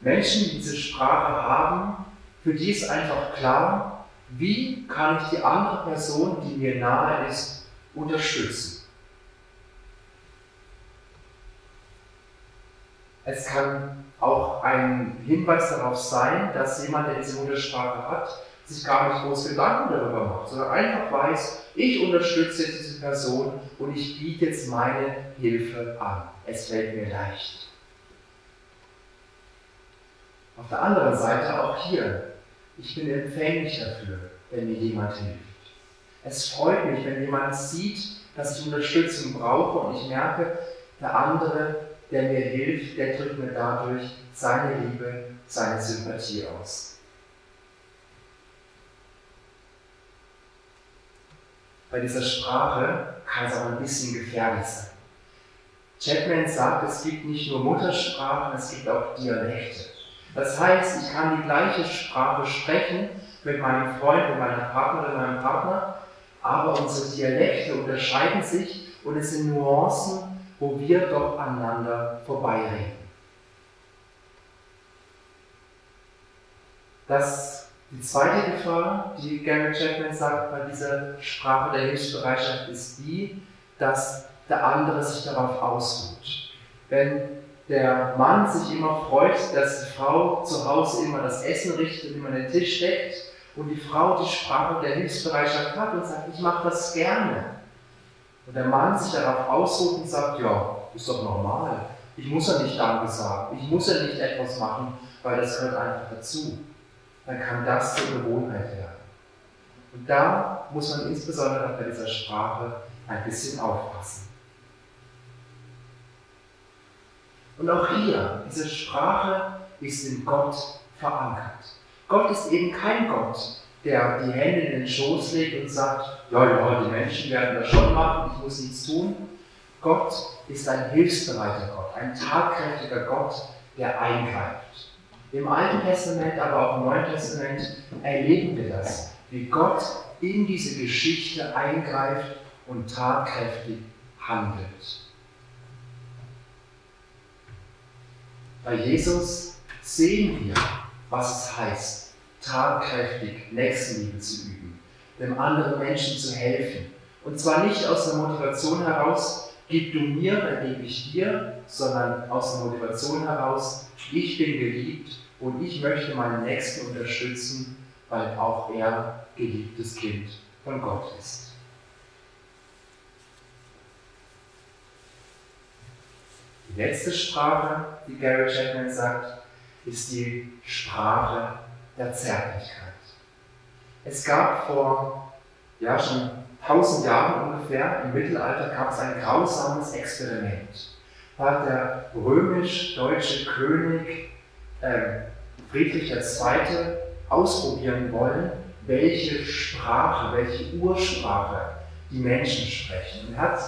Menschen, die diese Sprache haben, für die ist einfach klar, wie kann ich die andere Person, die mir nahe ist, unterstützen. Es kann auch ein Hinweis darauf sein, dass jemand, der diese Muttersprache hat, sich gar nicht groß Gedanken darüber macht, sondern einfach weiß, ich unterstütze diese Person und ich biete jetzt meine Hilfe an. Es fällt mir leicht. Auf der anderen Seite auch hier, ich bin empfänglich dafür, wenn mir jemand hilft. Es freut mich, wenn jemand sieht, dass ich Unterstützung brauche und ich merke, der andere, der mir hilft, der drückt mir dadurch seine Liebe, seine Sympathie aus. Bei dieser Sprache kann es auch ein bisschen gefährlich sein. Chapman sagt, es gibt nicht nur Muttersprachen, es gibt auch Dialekte. Das heißt, ich kann die gleiche Sprache sprechen mit meinem Freund, mit meiner Partnerin, meinem Partner, aber unsere Dialekte unterscheiden sich und es sind Nuancen, wo wir doch aneinander vorbeireden. Das, die zweite Gefahr, die Gary Chapman sagt bei dieser Sprache der Hilfsbereitschaft, ist die, dass der andere sich darauf ausruht. Wenn der Mann sich immer freut, dass die Frau zu Hause immer das Essen richtet und immer den Tisch deckt und die Frau die Sprache der Hilfsbereitschaft hat und sagt, ich mache das gerne. Und der Mann sich darauf ausruht und sagt, ja, ist doch normal. Ich muss ja nicht Danke sagen. Ich muss ja nicht etwas machen, weil das gehört einfach dazu. Dann kann das zur Gewohnheit werden. Und da muss man insbesondere bei dieser Sprache ein bisschen aufpassen. Und auch hier, diese Sprache ist in Gott verankert. Gott ist eben kein Gott, der die Hände in den Schoß legt und sagt, ja, ja, die Menschen werden das schon machen, ich muss nichts tun. Gott ist ein hilfsbereiter Gott, ein tatkräftiger Gott, der eingreift. Im Alten Testament, aber auch im Neuen Testament erleben wir das, wie Gott in diese Geschichte eingreift und tatkräftig handelt. Bei Jesus sehen wir, was es heißt, tatkräftig Nächstenliebe zu üben, dem anderen Menschen zu helfen. Und zwar nicht aus der Motivation heraus, gib du mir, dann gebe ich dir, sondern aus der Motivation heraus, ich bin geliebt und ich möchte meinen Nächsten unterstützen, weil auch er geliebtes Kind von Gott ist. Die letzte Sprache, die Gary Chapman sagt, ist die Sprache der Zärtlichkeit. Es gab vor ja, schon tausend Jahren ungefähr, im Mittelalter, gab es ein grausames Experiment. Da hat der römisch-deutsche König äh, Friedrich II. ausprobieren wollen, welche Sprache, welche Ursprache die Menschen sprechen. Und hat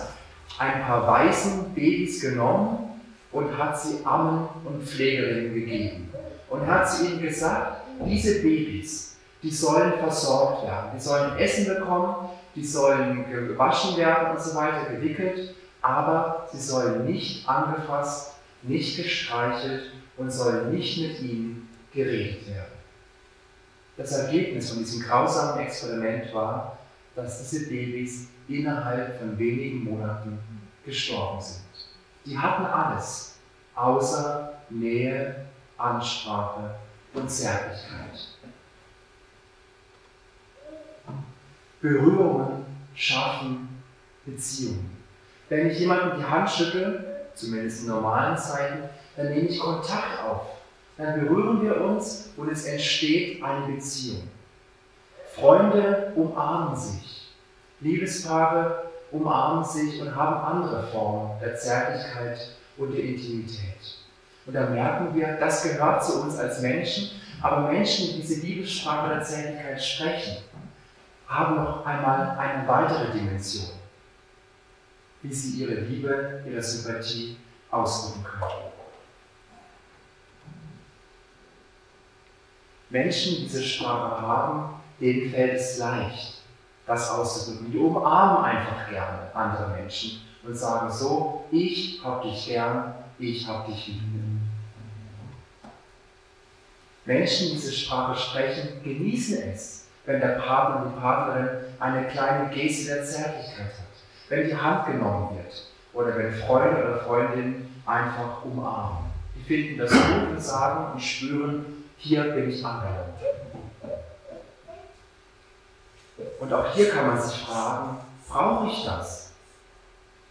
ein paar weißen Babys genommen und hat sie Ammen und Pflegerinnen gegeben. Und hat sie ihnen gesagt, diese Babys, die sollen versorgt werden, die sollen Essen bekommen, die sollen gewaschen werden und so weiter, gewickelt, aber sie sollen nicht angefasst, nicht gestreichelt und sollen nicht mit ihnen geredet werden. Das Ergebnis von diesem grausamen Experiment war, dass diese Babys innerhalb von wenigen Monaten gestorben sind. Die hatten alles, außer Nähe, Ansprache und Zärtlichkeit. Berührungen schaffen Beziehungen. Wenn ich jemandem die Hand schüttle, zumindest in normalen Zeiten, dann nehme ich Kontakt auf. Dann berühren wir uns und es entsteht eine Beziehung. Freunde umarmen sich. Liebespaare umarmen sich und haben andere Formen der Zärtlichkeit und der Intimität. Und da merken wir, das gehört zu uns als Menschen, Aber Menschen, die diese Liebessprache der Zärtlichkeit sprechen, haben noch einmal eine weitere Dimension, wie sie ihre Liebe, ihre Sympathie ausdrücken können. Menschen, die diese Sprache haben, denen fällt es leicht, das auszudrücken. Die umarmen einfach gerne andere Menschen und sagen so, ich hab dich gern, ich hab dich lieb. Menschen, die diese Sprache sprechen, genießen es, wenn der Partner und die Partnerin eine kleine Geste der Zärtlichkeit hat, wenn die Hand genommen wird oder wenn Freunde oder Freundinnen einfach umarmen. Die finden das gut und sagen und spüren, hier bin ich angelangt. Und auch hier kann man sich fragen, brauche ich das?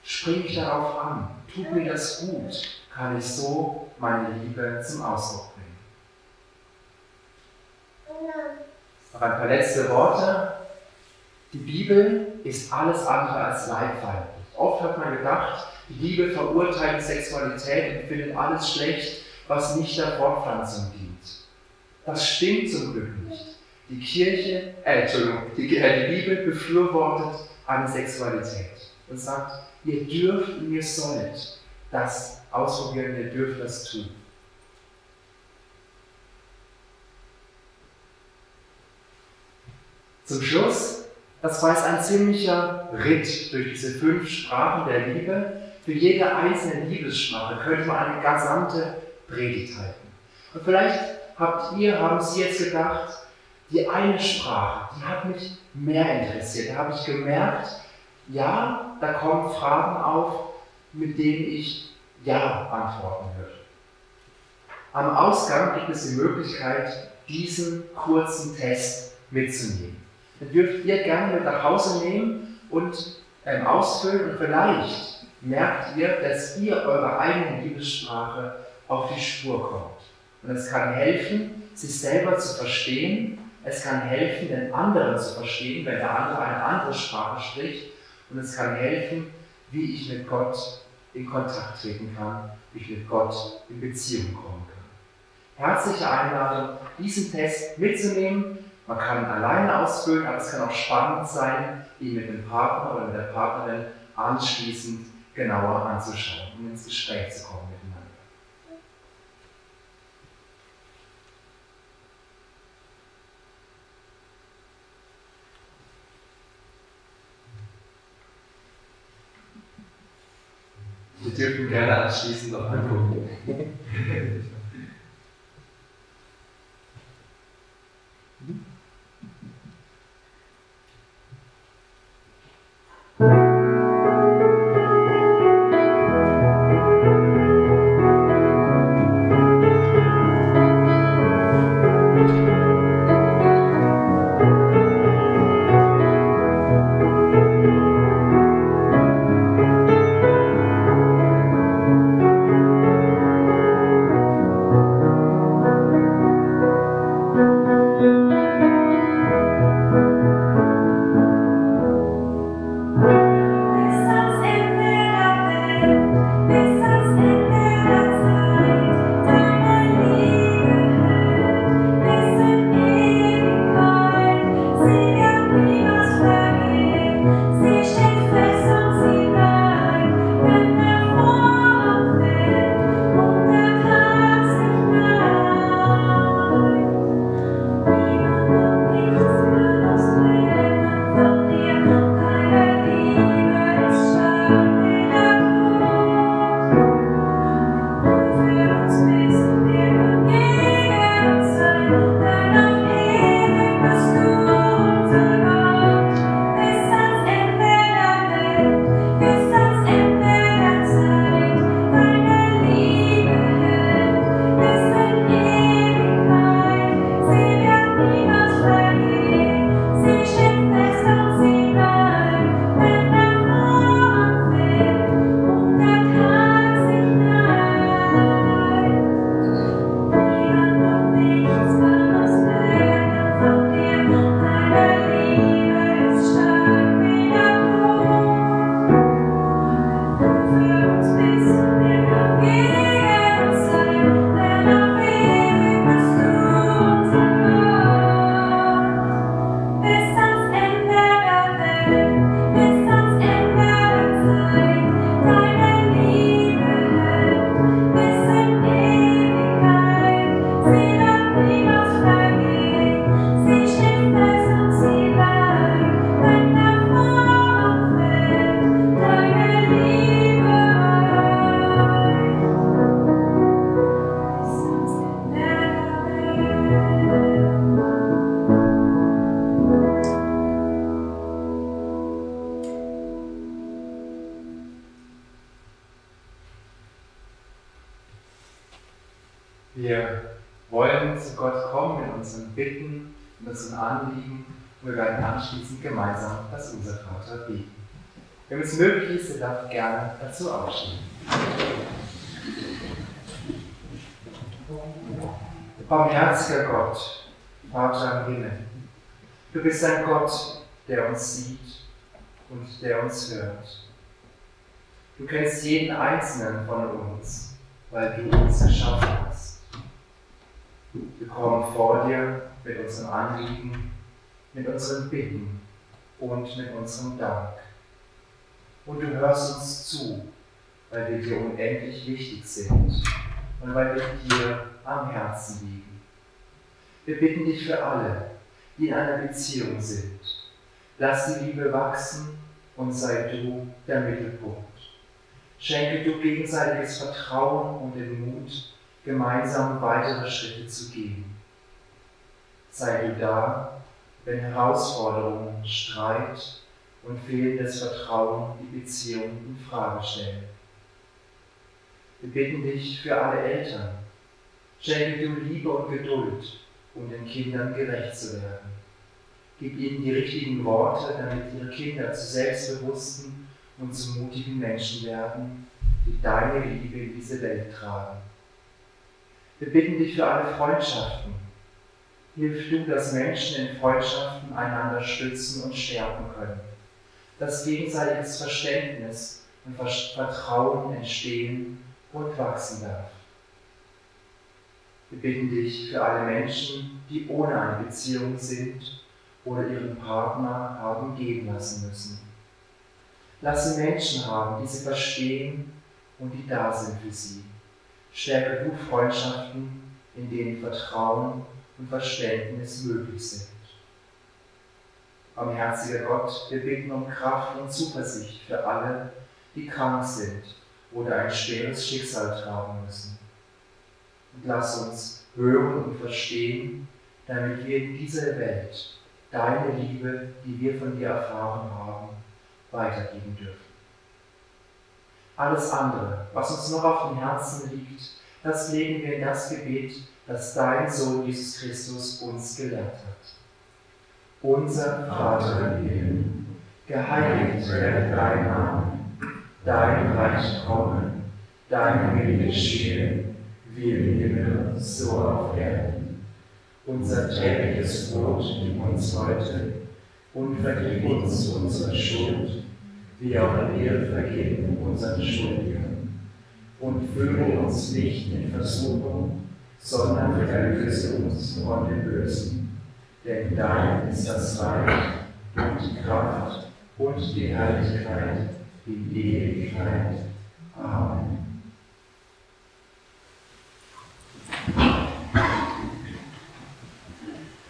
Springe ich darauf an? Tut mir das gut? Kann ich so meine Liebe zum Ausdruck bringen? Noch ein paar letzte Worte. Die Bibel ist alles andere als leibfeindlich. Oft hat man gedacht, die Liebe verurteilt Sexualität und findet alles schlecht, was nicht der Fortpflanzung dient. Das stimmt zum Glück nicht. Die Kirche, äh, Entschuldigung, die, äh, die Bibel befürwortet eine Sexualität und sagt, ihr dürft und ihr sollt das ausprobieren, ihr dürft das tun. Zum Schluss, das war jetzt ein ziemlicher Ritt durch diese fünf Sprachen der Liebe. Für jede einzelne Liebessprache könnte man eine gesamte Predigt halten. Und vielleicht habt ihr, haben Sie jetzt gedacht, die eine Sprache, die hat mich mehr interessiert. Da habe ich gemerkt, ja, da kommen Fragen auf, mit denen ich Ja antworten würde. Am Ausgang gibt es die Möglichkeit, diesen kurzen Test mitzunehmen. Den dürft ihr gerne mit nach Hause nehmen und ähm, ausfüllen und vielleicht merkt ihr, dass ihr eurer eigenen Liebessprache auf die Spur kommt. Und es kann helfen, sich selber zu verstehen. Es kann helfen, den anderen zu verstehen, wenn der andere eine andere Sprache spricht. Und es kann helfen, wie ich mit Gott in Kontakt treten kann, wie ich mit Gott in Beziehung kommen kann. Herzliche Einladung, diesen Test mitzunehmen. Man kann ihn alleine ausfüllen, aber es kann auch spannend sein, ihn mit dem Partner oder mit der Partnerin anschließend genauer anzuschauen, um ins Gespräch zu kommen. Wir dürfen gerne anschließend noch angucken. wollen zu Gott kommen mit unseren Bitten, mit unseren Anliegen und wir werden anschließend gemeinsam das Unser Vater beten. Wenn es möglich ist, ihr darf gerne dazu aufstehen. Barmherziger Gott, Vater im Himmel, du bist ein Gott, der uns sieht und der uns hört. Du kennst jeden einzelnen von uns, weil du uns erschaffen hast. Wir kommen vor dir mit unserem Anliegen, mit unseren Bitten und mit unserem Dank. Und du hörst uns zu, weil wir dir unendlich wichtig sind und weil wir dir am Herzen liegen. Wir bitten dich für alle, die in einer Beziehung sind. Lass die Liebe wachsen und sei du der Mittelpunkt. Schenke du gegenseitiges Vertrauen und den Mut, gemeinsam weitere Schritte zu gehen. Sei du da, wenn Herausforderungen, Streit und fehlendes Vertrauen die Beziehung in Frage stellen. Wir bitten dich für alle Eltern. Schenke du Liebe und Geduld, um den Kindern gerecht zu werden. Gib ihnen die richtigen Worte, damit ihre Kinder zu selbstbewussten und zu mutigen Menschen werden, die deine Liebe in diese Welt tragen. Wir bitten dich für alle Freundschaften. Hilf du, dass Menschen in Freundschaften einander stützen und stärken können, dass gegenseitiges Verständnis und Vertrauen entstehen und wachsen darf. Wir bitten dich für alle Menschen, die ohne eine Beziehung sind oder ihren Partner haben gehen lassen müssen. Lass sie Menschen haben, die sie verstehen und die da sind für sie. Stärke du Freundschaften, in denen Vertrauen und Verständnis möglich sind. Barmherziger Gott, wir bitten um Kraft und Zuversicht für alle, die krank sind oder ein schweres Schicksal tragen müssen. Und lass uns hören und verstehen, damit wir in dieser Welt deine Liebe, die wir von dir erfahren haben, weitergeben dürfen. Alles andere, was uns noch auf dem Herzen liegt, das legen wir in das Gebet, das dein Sohn Jesus Christus uns gelehrt hat. Unser Vater im Himmel, geheiligt werde dein Name, dein Reich komme, dein Wille geschehe, wie im Himmel, so auf Erden. Unser tägliches Brot gib uns heute und vergib uns unsere Schuld, wie auch wir vergeben unseren Schuldigern. Und führe uns nicht in Versuchung, sondern erlöse uns von dem Bösen. Denn dein ist das Reich und die Kraft und die Herrlichkeit in Ewigkeit. Amen.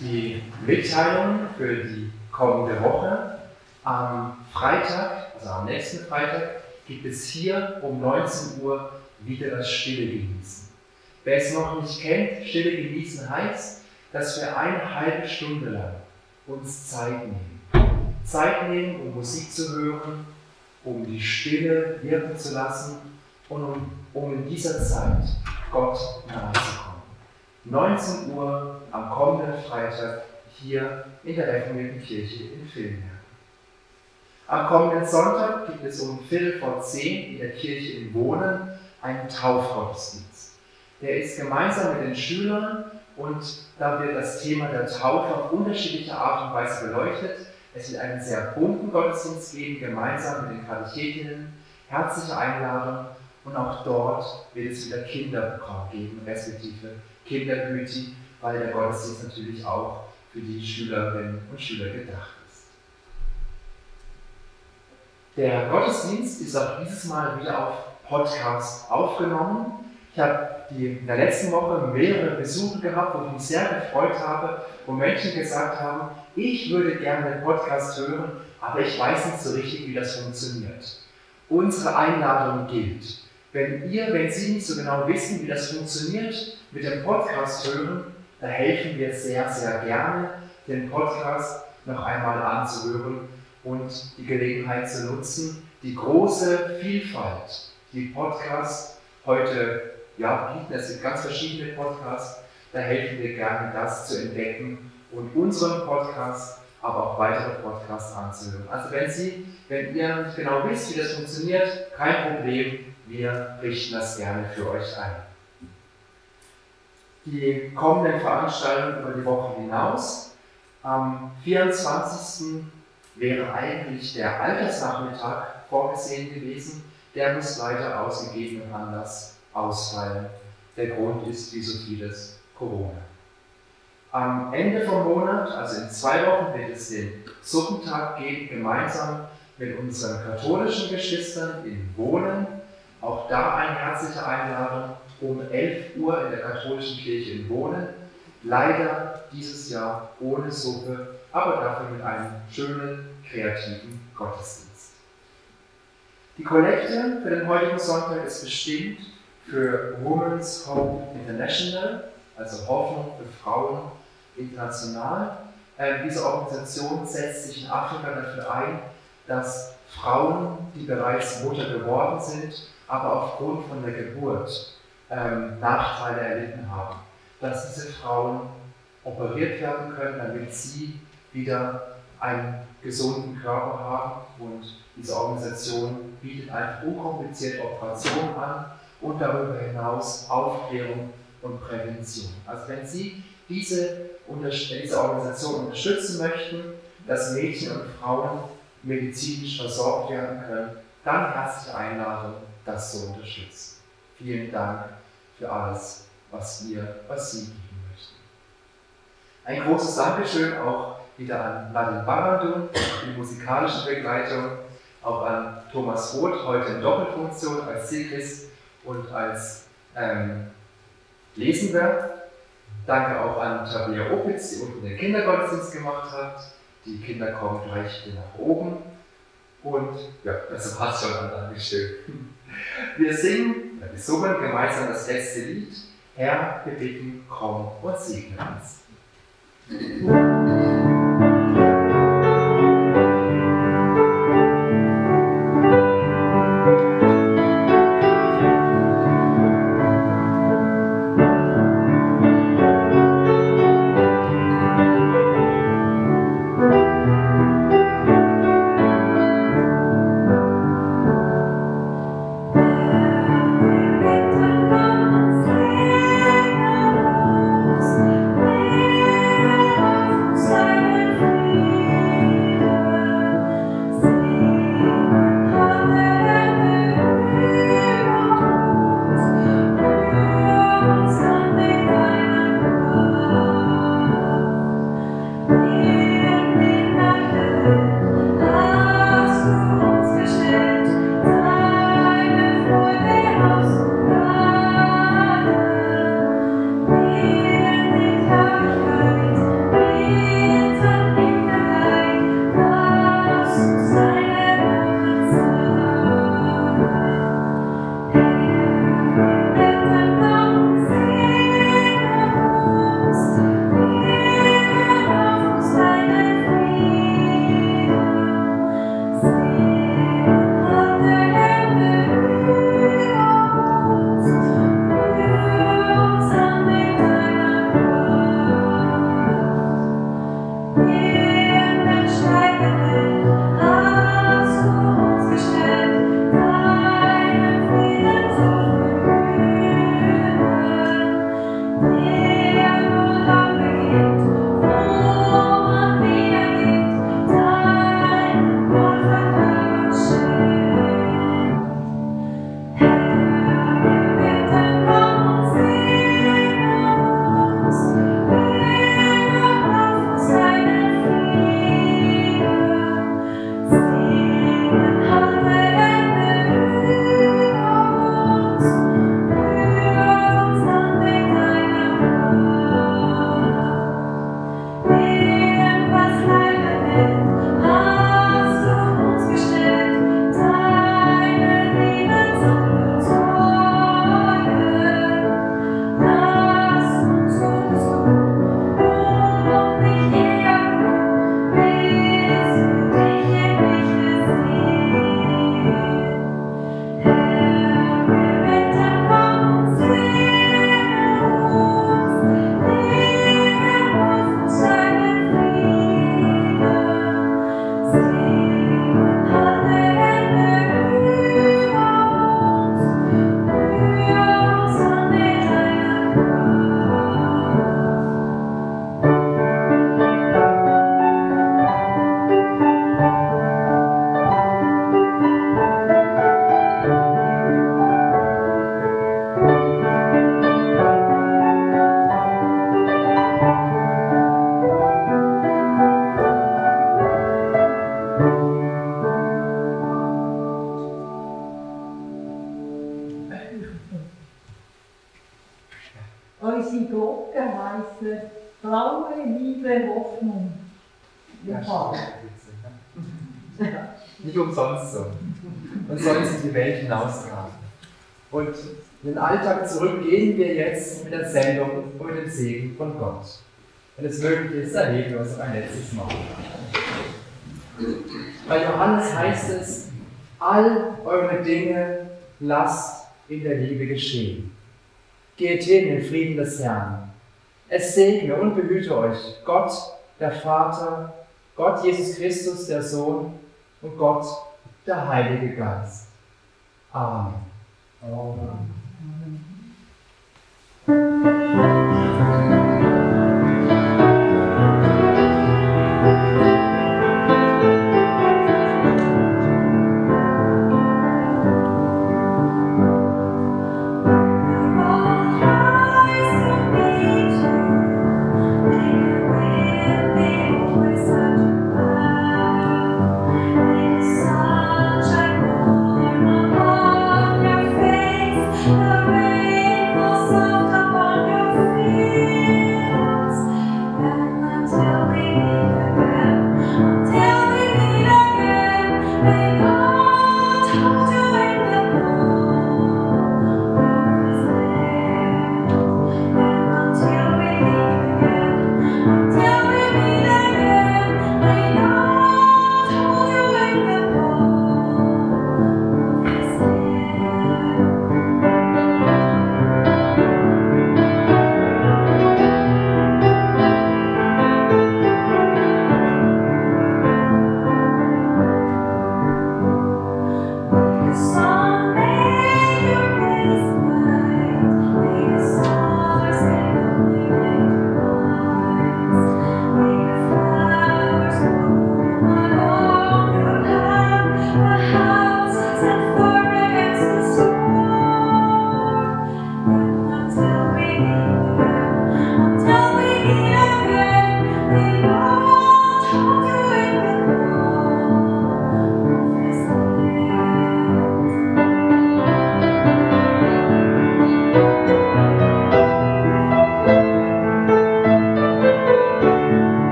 Die Mitteilung für die kommende Woche am Freitag, also am nächsten Freitag, gibt es hier um 19 Uhr wieder das Stille genießen. Wer es noch nicht kennt, Stille genießen heißt, dass wir eine halbe Stunde lang uns Zeit nehmen. Zeit nehmen, um Musik zu hören, um die Stille wirken zu lassen und um, um in dieser Zeit Gott nahe zu kommen. 19 Uhr am kommenden Freitag hier in der reformierten Kirche in Villenberg. Am kommenden Sonntag gibt es um Viertel vor zehn in der Kirche in Wohnen einen Taufgottesdienst. Der ist gemeinsam mit den Schülern und da wird das Thema der Taufe auf unterschiedliche Art und Weise beleuchtet. Es wird einen sehr bunten Gottesdienst geben, gemeinsam mit den Katechetinnen. Herzliche Einladung und auch dort wird es wieder Kinderprogramm geben, respektive Kindergüti, weil der Gottesdienst natürlich auch für die Schülerinnen und Schüler gedacht ist. Der Gottesdienst ist auch dieses Mal wieder auf Podcast aufgenommen. Ich habe in der letzten Woche mehrere Besuche gehabt, wo ich mich sehr gefreut habe, wo Menschen gesagt haben, ich würde gerne den Podcast hören, aber ich weiß nicht so richtig, wie das funktioniert. Unsere Einladung gilt. Wenn ihr, wenn Sie nicht so genau wissen, wie das funktioniert, mit dem Podcast hören, da helfen wir sehr, sehr gerne, den Podcast noch einmal anzuhören und die Gelegenheit zu nutzen, die große Vielfalt, die Podcast heute ja, bieten. Es gibt ganz verschiedene Podcasts. Da helfen wir gerne, das zu entdecken und unseren Podcast, aber auch weitere Podcasts anzuhören. Also wenn Sie, wenn ihr genau wisst, wie das funktioniert, kein Problem, wir richten das gerne für euch ein. Die kommenden Veranstaltungen über die Woche hinaus. Am 24. wäre eigentlich der Altersnachmittag vorgesehen gewesen. Der muss leider aus gegebenem Anlass ausfallen. Der Grund ist, wie so vieles, Corona. Am Ende vom Monat, also in zwei Wochen, wird es den Suppentag geben, gemeinsam mit unseren katholischen Geschwistern in Wohnen. Auch da eine herzliche Einladung um 11 Uhr in der katholischen Kirche in Wohnen. Leider dieses Jahr ohne Suppe, aber dafür mit einem schönen, kreativen Gottesdienst. Die Kollekte für den heutigen Sonntag ist bestimmt für Women's Hope International, also Hoffnung für Frauen international. Ähm, diese Organisation setzt sich in Afrika dafür ein, dass Frauen, die bereits Mutter geworden sind, aber aufgrund von der Geburt ähm, Nachteile erlitten haben, dass diese Frauen operiert werden können, damit sie wieder einen gesunden Körper haben. Und diese Organisation bietet einfach unkompliziert Operationen an und darüber hinaus Aufklärung und Prävention. Also wenn Sie diese, diese Organisation unterstützen möchten, dass Mädchen und Frauen medizinisch versorgt werden können, dann herzliche Einladung, das zu unterstützen. Vielen Dank für alles, was wir, was Sie geben möchten. Ein großes Dankeschön auch wieder an Nadine Barandun für die musikalische Begleitung, auch an Thomas Roth, heute in Doppelfunktion als Sigrist und als ähm, Lesender. Danke auch an Tabea Opitz, die unten den Kindergottesdienst gemacht hat. Die Kinder kommen gleich hier nach oben. Und ja, das war's schon an Dankeschön. Wir singen, wir summen gemeinsam das letzte Lied. Herr, wir bitten, komm und segne uns. In hinaustragen. Und in den Alltag zurück gehen wir jetzt mit der Sendung und mit dem Segen von Gott. Wenn es möglich ist, erheben wir uns ein letztes Mal. Bei Johannes heißt es, all eure Dinge lasst in der Liebe geschehen. Geht hin im Frieden des Herrn. Es segne und behüte euch Gott, der Vater, Gott Jesus Christus, der Sohn und Gott, der Heilige Geist. Amen. Amen.